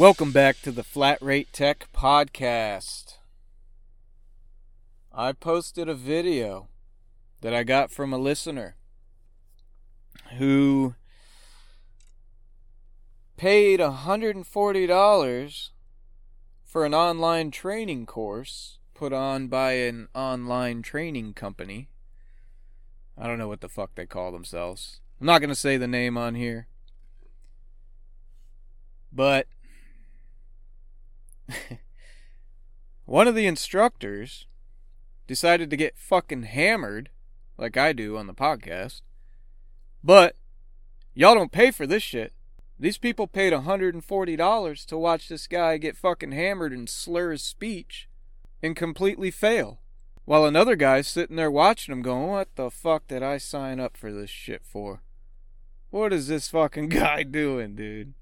Welcome back to the Flat Rate Tech Podcast. I posted a video that I got from a listener who paid $140 for an online training course put on by an online training company. I don't know what the fuck they call themselves. I'm not going to say the name on here. But one of the instructors decided to get fucking hammered like I do on the podcast. But y'all don't pay for this shit. These people paid $140 to watch this guy get fucking hammered and slur his speech and completely fail. While another guy's sitting there watching him going, What the fuck did I sign up for this shit for? What is this fucking guy doing, dude?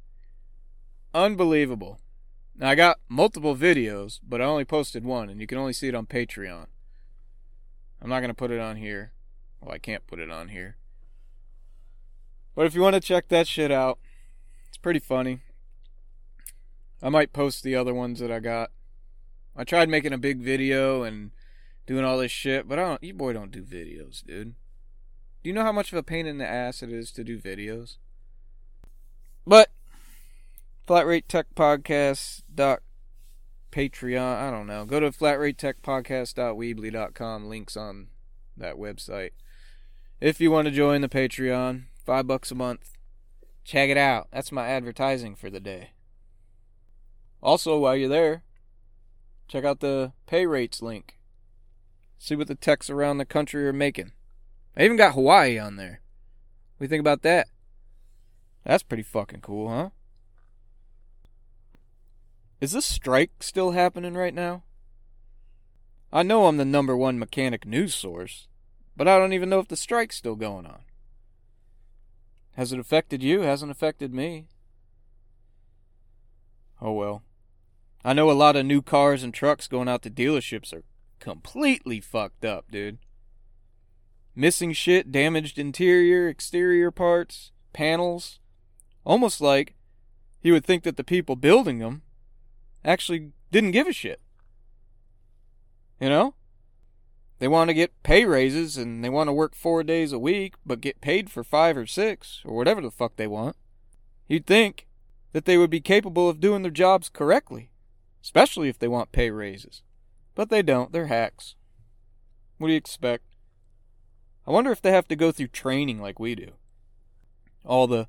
Unbelievable. Now, I got multiple videos, but I only posted one, and you can only see it on Patreon. I'm not going to put it on here. Well, I can't put it on here. But if you want to check that shit out, it's pretty funny. I might post the other ones that I got. I tried making a big video and doing all this shit, but I don't. You boy don't do videos, dude. Do you know how much of a pain in the ass it is to do videos? But Flat Rate Tech Podcast dot Patreon. I don't know. Go to flatratetechpodcast.weebly.com. Links on that website. If you want to join the Patreon, five bucks a month. Check it out. That's my advertising for the day. Also, while you're there, check out the pay rates link. See what the techs around the country are making. I even got Hawaii on there. You think about that? That's pretty fucking cool, huh? Is this strike still happening right now? I know I'm the number one mechanic news source, but I don't even know if the strike's still going on. Has it affected you? Hasn't affected me. Oh well. I know a lot of new cars and trucks going out to dealerships are completely fucked up, dude. Missing shit, damaged interior, exterior parts, panels. Almost like you would think that the people building them actually didn't give a shit. You know? They want to get pay raises and they want to work four days a week, but get paid for five or six, or whatever the fuck they want. You'd think that they would be capable of doing their jobs correctly, especially if they want pay raises. But they don't, they're hacks. What do you expect? I wonder if they have to go through training like we do. All the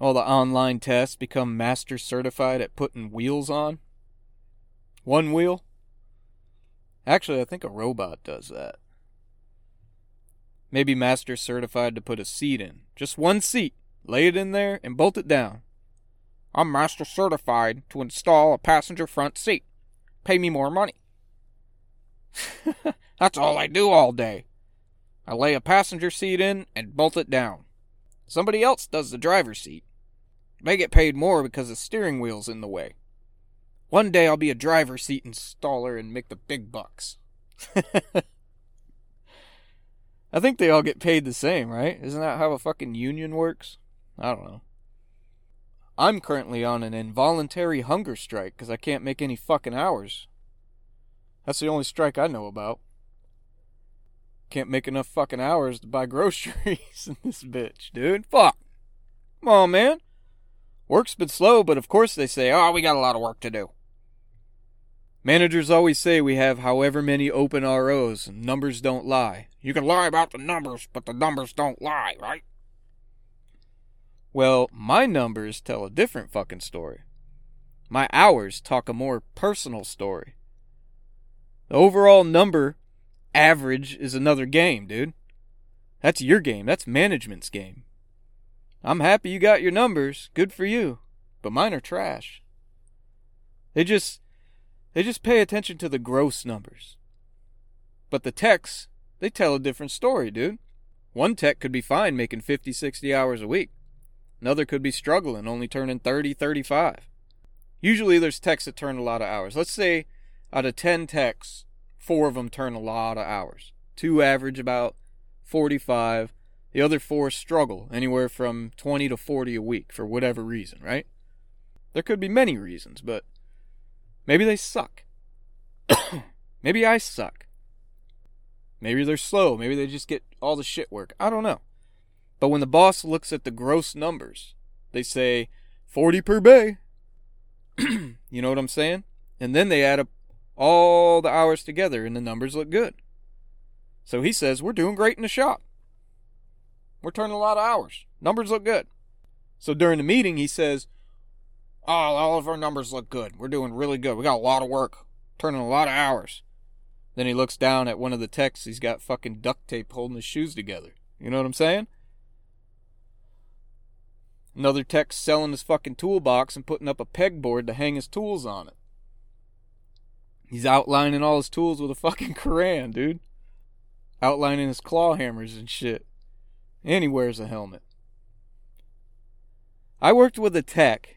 all the online tests become master certified at putting wheels on. One wheel? Actually, I think a robot does that. Maybe master certified to put a seat in. Just one seat. Lay it in there and bolt it down. I'm master certified to install a passenger front seat. Pay me more money. That's all I do all day. I lay a passenger seat in and bolt it down. Somebody else does the driver's seat. They get paid more because the steering wheel's in the way. One day I'll be a driver's seat installer and make the big bucks. I think they all get paid the same, right? Isn't that how a fucking union works? I don't know. I'm currently on an involuntary hunger strike because I can't make any fucking hours. That's the only strike I know about. Can't make enough fucking hours to buy groceries in this bitch, dude. Fuck. Come on, man. Work's been slow, but of course they say, oh, we got a lot of work to do. Managers always say we have however many open ROs, numbers don't lie. You can lie about the numbers, but the numbers don't lie, right? Well, my numbers tell a different fucking story. My hours talk a more personal story. The overall number average is another game, dude. That's your game. That's management's game. I'm happy you got your numbers. Good for you. But mine are trash. They just they just pay attention to the gross numbers. But the techs, they tell a different story, dude. One tech could be fine making 50, 60 hours a week. Another could be struggling, only turning 30, 35. Usually there's techs that turn a lot of hours. Let's say out of 10 techs, four of them turn a lot of hours. Two average about 45. The other four struggle anywhere from 20 to 40 a week for whatever reason, right? There could be many reasons, but maybe they suck. maybe I suck. Maybe they're slow. Maybe they just get all the shit work. I don't know. But when the boss looks at the gross numbers, they say 40 per bay. you know what I'm saying? And then they add up all the hours together and the numbers look good. So he says, We're doing great in the shop. We're turning a lot of hours. Numbers look good. So during the meeting, he says, Oh, all of our numbers look good. We're doing really good. We got a lot of work, turning a lot of hours. Then he looks down at one of the techs. He's got fucking duct tape holding his shoes together. You know what I'm saying? Another tech selling his fucking toolbox and putting up a pegboard to hang his tools on it. He's outlining all his tools with a fucking crayon, dude. Outlining his claw hammers and shit. And he wears a helmet. I worked with a tech.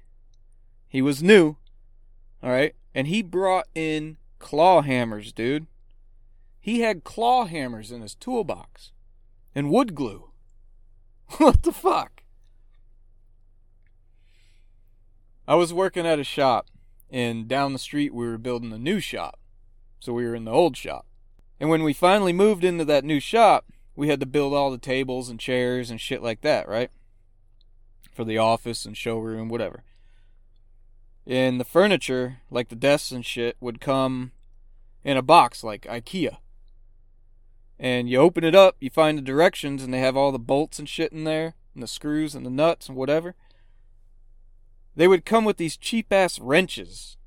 He was new. Alright? And he brought in claw hammers, dude. He had claw hammers in his toolbox. And wood glue. what the fuck? I was working at a shop, and down the street we were building a new shop. So we were in the old shop. And when we finally moved into that new shop, we had to build all the tables and chairs and shit like that, right? For the office and showroom, whatever. And the furniture, like the desks and shit, would come in a box like IKEA. And you open it up, you find the directions, and they have all the bolts and shit in there, and the screws and the nuts and whatever. They would come with these cheap ass wrenches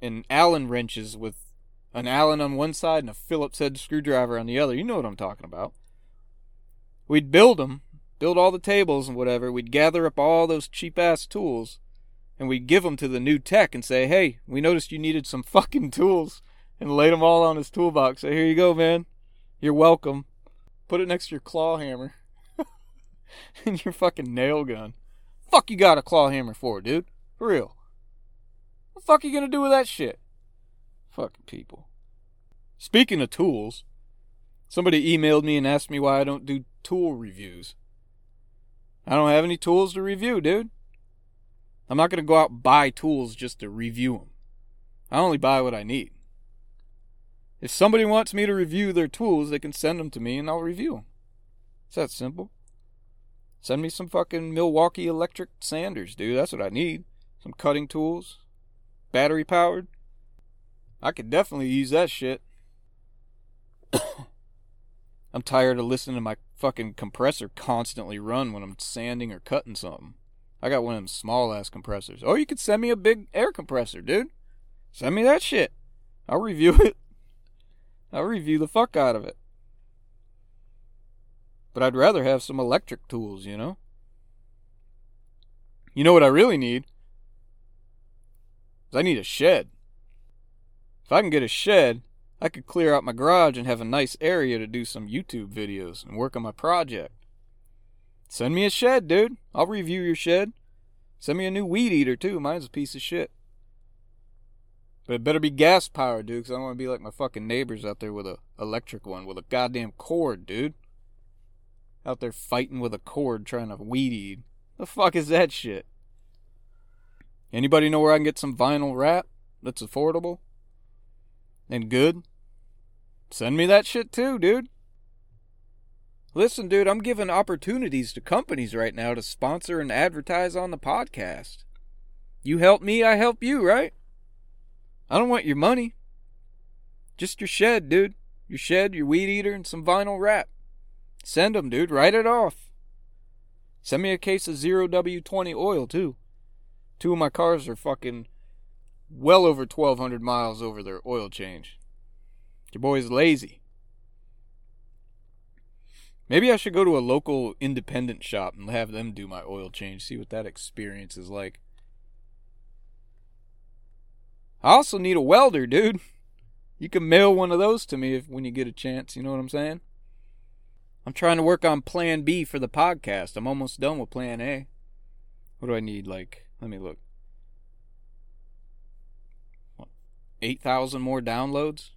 and Allen wrenches with an Allen on one side and a Phillips head screwdriver on the other. You know what I'm talking about. We'd build them, build all the tables and whatever. We'd gather up all those cheap ass tools and we'd give them to the new tech and say, hey, we noticed you needed some fucking tools and laid them all on his toolbox. Say, here you go, man. You're welcome. Put it next to your claw hammer and your fucking nail gun. Fuck you got a claw hammer for, dude? For real. What the fuck are you gonna do with that shit? Fucking people. Speaking of tools, somebody emailed me and asked me why I don't do tool reviews. I don't have any tools to review, dude. I'm not gonna go out and buy tools just to review them. I only buy what I need. If somebody wants me to review their tools, they can send them to me and I'll review them. It's that simple. Send me some fucking Milwaukee electric sanders, dude. That's what I need. Some cutting tools. Battery powered. I could definitely use that shit. I'm tired of listening to my fucking compressor constantly run when I'm sanding or cutting something. I got one of them small ass compressors. Or you could send me a big air compressor, dude. Send me that shit. I'll review it. I'll review the fuck out of it. But I'd rather have some electric tools, you know? You know what I really need? I need a shed. If I can get a shed, I could clear out my garage and have a nice area to do some YouTube videos and work on my project. Send me a shed, dude. I'll review your shed. Send me a new weed eater, too. Mine's a piece of shit. But it better be gas powered, dude, because I don't want to be like my fucking neighbors out there with a electric one with a goddamn cord, dude out there fighting with a cord trying to weed eat. The fuck is that shit? Anybody know where I can get some vinyl wrap that's affordable and good? Send me that shit too, dude. Listen, dude, I'm giving opportunities to companies right now to sponsor and advertise on the podcast. You help me, I help you, right? I don't want your money. Just your shed, dude. Your shed, your weed eater, and some vinyl wrap. Send them, dude. Write it off. Send me a case of zero W20 oil, too. Two of my cars are fucking well over 1,200 miles over their oil change. Your boy's lazy. Maybe I should go to a local independent shop and have them do my oil change, see what that experience is like. I also need a welder, dude. You can mail one of those to me if, when you get a chance, you know what I'm saying? I'm trying to work on plan B for the podcast. I'm almost done with plan A. What do I need? Like, let me look. 8,000 more downloads?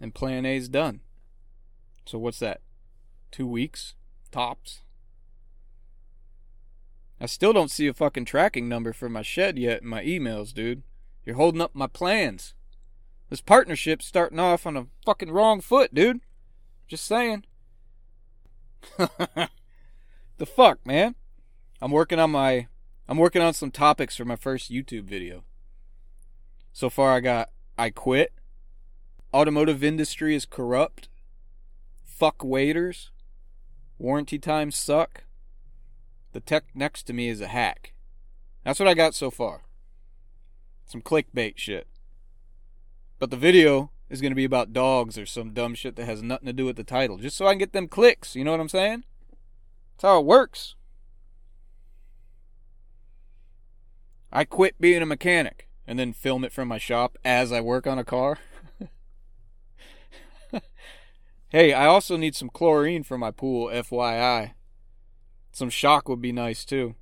And plan A's done. So what's that? Two weeks? Tops? I still don't see a fucking tracking number for my shed yet in my emails, dude. You're holding up my plans. This partnership's starting off on a fucking wrong foot, dude. Just saying. the fuck, man? I'm working on my I'm working on some topics for my first YouTube video. So far I got I quit. Automotive industry is corrupt. Fuck waiters. Warranty times suck. The tech next to me is a hack. That's what I got so far. Some clickbait shit. But the video is going to be about dogs or some dumb shit that has nothing to do with the title. Just so I can get them clicks. You know what I'm saying? That's how it works. I quit being a mechanic and then film it from my shop as I work on a car. hey, I also need some chlorine for my pool, FYI. Some shock would be nice too.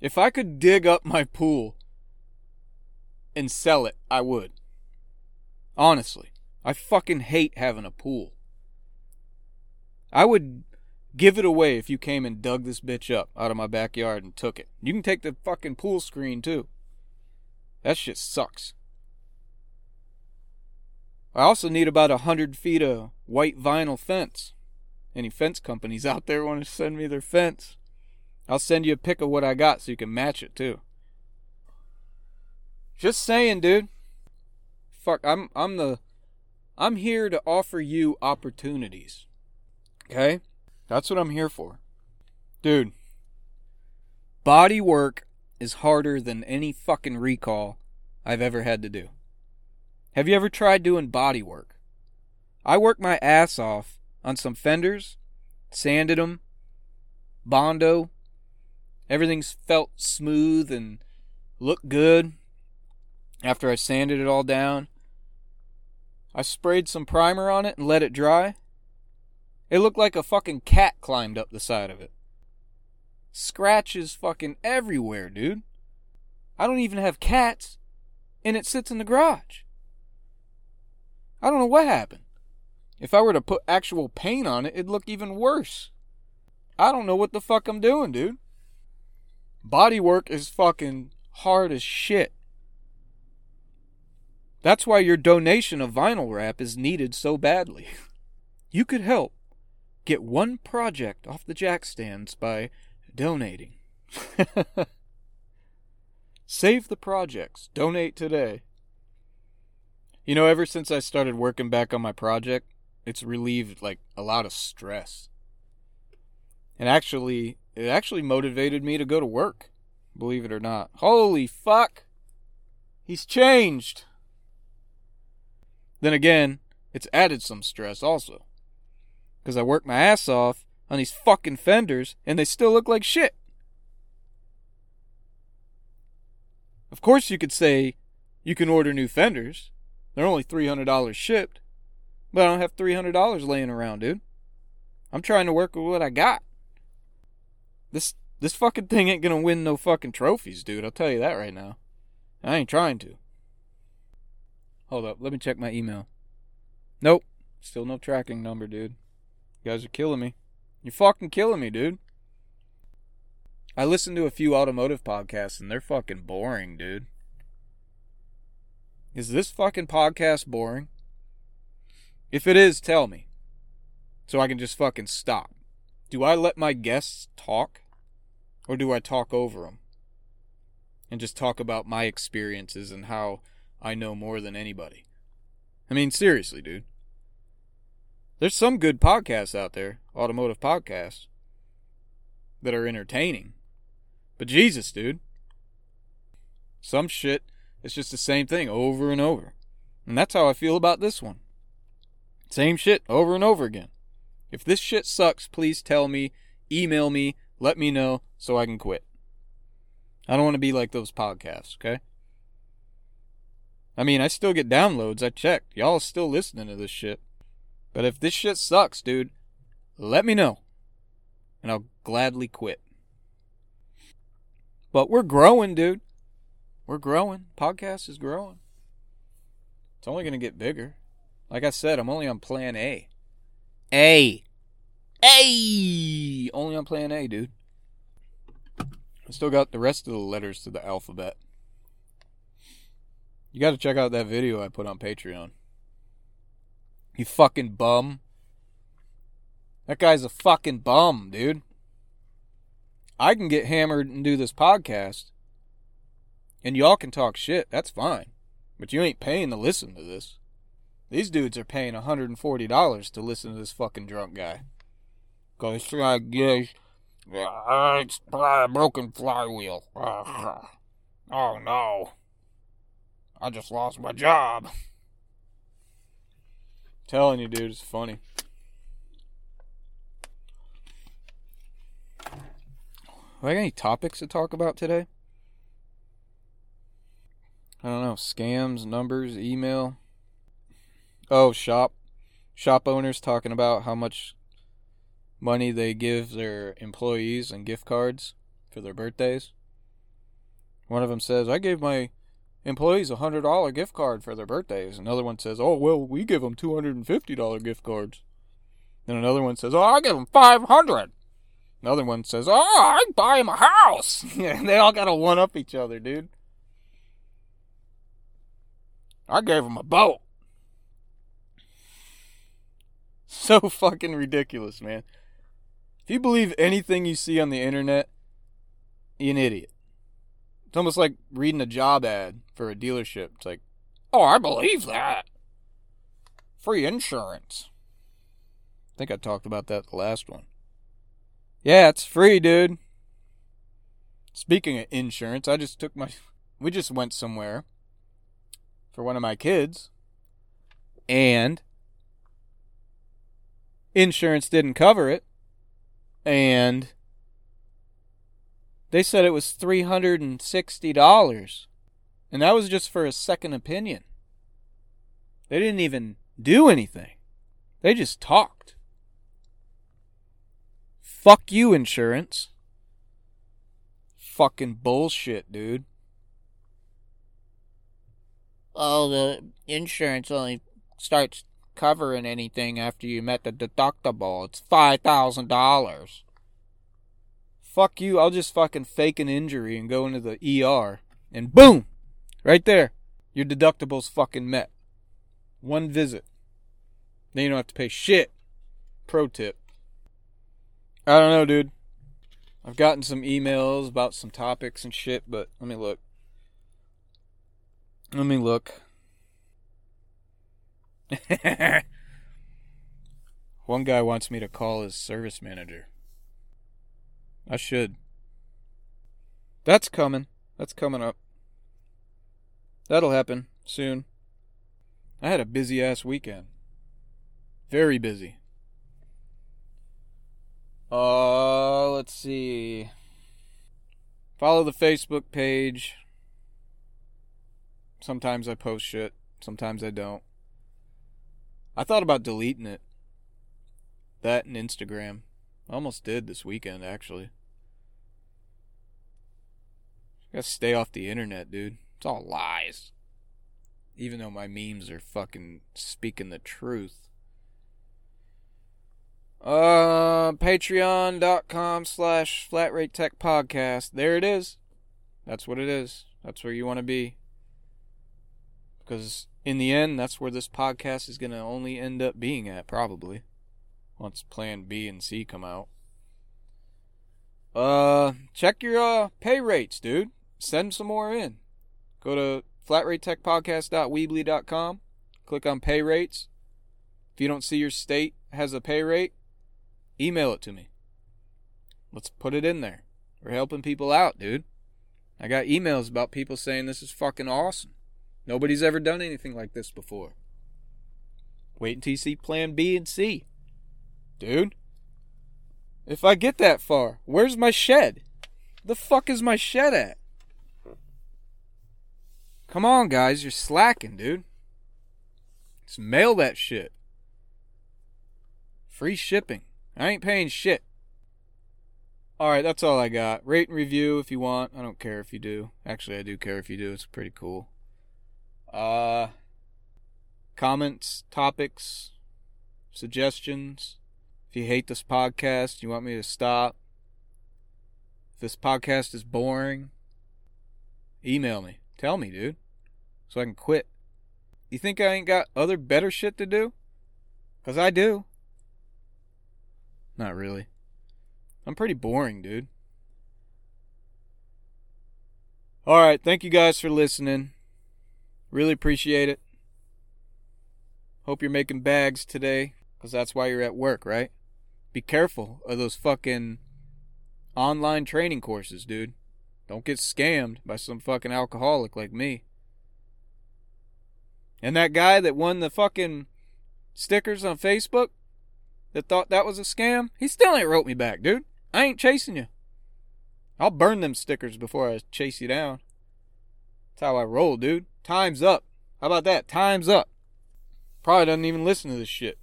If I could dig up my pool and sell it, I would. Honestly, I fucking hate having a pool. I would give it away if you came and dug this bitch up out of my backyard and took it. You can take the fucking pool screen too. That shit sucks. I also need about a hundred feet of white vinyl fence. Any fence companies out there want to send me their fence? I'll send you a pic of what I got so you can match it too. Just saying, dude. Fuck, I'm I'm the I'm here to offer you opportunities. Okay? That's what I'm here for. Dude. Body work is harder than any fucking recall I've ever had to do. Have you ever tried doing body work? I worked my ass off on some fenders, sanded them, bondo. Everything's felt smooth and looked good after I sanded it all down. I sprayed some primer on it and let it dry. It looked like a fucking cat climbed up the side of it. Scratches fucking everywhere, dude. I don't even have cats, and it sits in the garage. I don't know what happened. If I were to put actual paint on it, it'd look even worse. I don't know what the fuck I'm doing, dude. Body work is fucking hard as shit. That's why your donation of vinyl wrap is needed so badly. You could help get one project off the jack stands by donating. Save the projects. Donate today. You know, ever since I started working back on my project, it's relieved like a lot of stress. And actually, it actually motivated me to go to work. Believe it or not. Holy fuck! He's changed! Then again, it's added some stress also. Because I work my ass off on these fucking fenders and they still look like shit. Of course, you could say you can order new fenders. They're only $300 shipped. But I don't have $300 laying around, dude. I'm trying to work with what I got. This this fucking thing ain't gonna win no fucking trophies, dude. I'll tell you that right now. I ain't trying to. Hold up, let me check my email. Nope. Still no tracking number, dude. You guys are killing me. You're fucking killing me, dude. I listened to a few automotive podcasts and they're fucking boring, dude. Is this fucking podcast boring? If it is, tell me. So I can just fucking stop. Do I let my guests talk? Or do I talk over them? And just talk about my experiences and how I know more than anybody. I mean, seriously, dude. There's some good podcasts out there, automotive podcasts, that are entertaining. But Jesus, dude. Some shit is just the same thing over and over. And that's how I feel about this one. Same shit over and over again. If this shit sucks, please tell me, email me, let me know so I can quit. I don't want to be like those podcasts, okay? I mean, I still get downloads. I checked. Y'all still listening to this shit. But if this shit sucks, dude, let me know. And I'll gladly quit. But we're growing, dude. We're growing. Podcast is growing. It's only going to get bigger. Like I said, I'm only on plan A. A. A. Only on plan A, dude. I still got the rest of the letters to the alphabet. You got to check out that video I put on Patreon. You fucking bum. That guy's a fucking bum, dude. I can get hammered and do this podcast, and y'all can talk shit. That's fine. But you ain't paying to listen to this. These dudes are paying $140 to listen to this fucking drunk guy. Cause I guess uh, it's a broken flywheel. Oh no. I just lost my job. Telling you, dude, it's funny. Have I got any topics to talk about today? I don't know. Scams, numbers, email. Oh, shop. Shop owners talking about how much money they give their employees and gift cards for their birthdays. One of them says, I gave my employees a hundred dollar gift card for their birthdays. Another one says, "Oh well, we give them two hundred and fifty dollar gift cards." Then another one says, "Oh, I give them five hundred. Another one says, "Oh, I buy him a house." they all gotta one up each other, dude. I gave him a boat. So fucking ridiculous, man. If you believe anything you see on the internet, you're an idiot. It's almost like reading a job ad for a dealership. It's like, oh, I believe that. Free insurance. I think I talked about that the last one. Yeah, it's free, dude. Speaking of insurance, I just took my. We just went somewhere for one of my kids, and insurance didn't cover it, and they said it was $360. And that was just for a second opinion. They didn't even do anything, they just talked. Fuck you, insurance. Fucking bullshit, dude. Oh, the insurance only starts covering anything after you met the deductible. It's $5,000 fuck you, I'll just fucking fake an injury and go into the ER. And boom! Right there. Your deductible's fucking met. One visit. Then you don't have to pay shit. Pro tip. I don't know, dude. I've gotten some emails about some topics and shit, but let me look. Let me look. One guy wants me to call his service manager. I should. That's coming. That's coming up. That'll happen soon. I had a busy ass weekend. Very busy. Uh, let's see. Follow the Facebook page. Sometimes I post shit, sometimes I don't. I thought about deleting it. That and Instagram. I Almost did this weekend, actually. Gotta stay off the internet, dude. It's all lies. Even though my memes are fucking speaking the truth. Uh, patreon.com slash flatrate tech podcast. There it is. That's what it is. That's where you want to be. Because in the end, that's where this podcast is going to only end up being at, probably once plan B and C come out. Uh, check your uh pay rates, dude. Send some more in. Go to flatratetechpodcast.weebly.com. Click on pay rates. If you don't see your state has a pay rate, email it to me. Let's put it in there. We're helping people out, dude. I got emails about people saying this is fucking awesome. Nobody's ever done anything like this before. Wait until you see plan B and C. Dude, if I get that far, where's my shed? The fuck is my shed at? Come on, guys, you're slacking, dude. Just mail that shit. Free shipping. I ain't paying shit. Alright, that's all I got. Rate and review if you want. I don't care if you do. Actually, I do care if you do. It's pretty cool. Uh, comments, topics, suggestions. If you hate this podcast, you want me to stop, If this podcast is boring, email me. Tell me, dude. So I can quit. You think I ain't got other better shit to do? Because I do. Not really. I'm pretty boring, dude. Alright, thank you guys for listening. Really appreciate it. Hope you're making bags today, because that's why you're at work, right? Be careful of those fucking online training courses, dude. Don't get scammed by some fucking alcoholic like me. And that guy that won the fucking stickers on Facebook that thought that was a scam, he still ain't wrote me back, dude. I ain't chasing you. I'll burn them stickers before I chase you down. That's how I roll, dude. Time's up. How about that? Time's up. Probably doesn't even listen to this shit.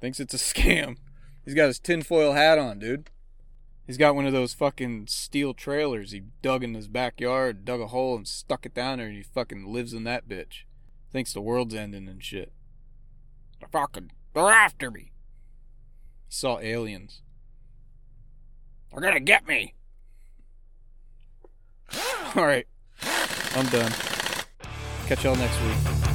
Thinks it's a scam. He's got his tinfoil hat on, dude. He's got one of those fucking steel trailers he dug in his backyard, dug a hole and stuck it down there, and he fucking lives in that bitch. Thinks the world's ending and shit. They're fucking, they're after me. He saw aliens. They're gonna get me. Alright. I'm done. Catch y'all next week.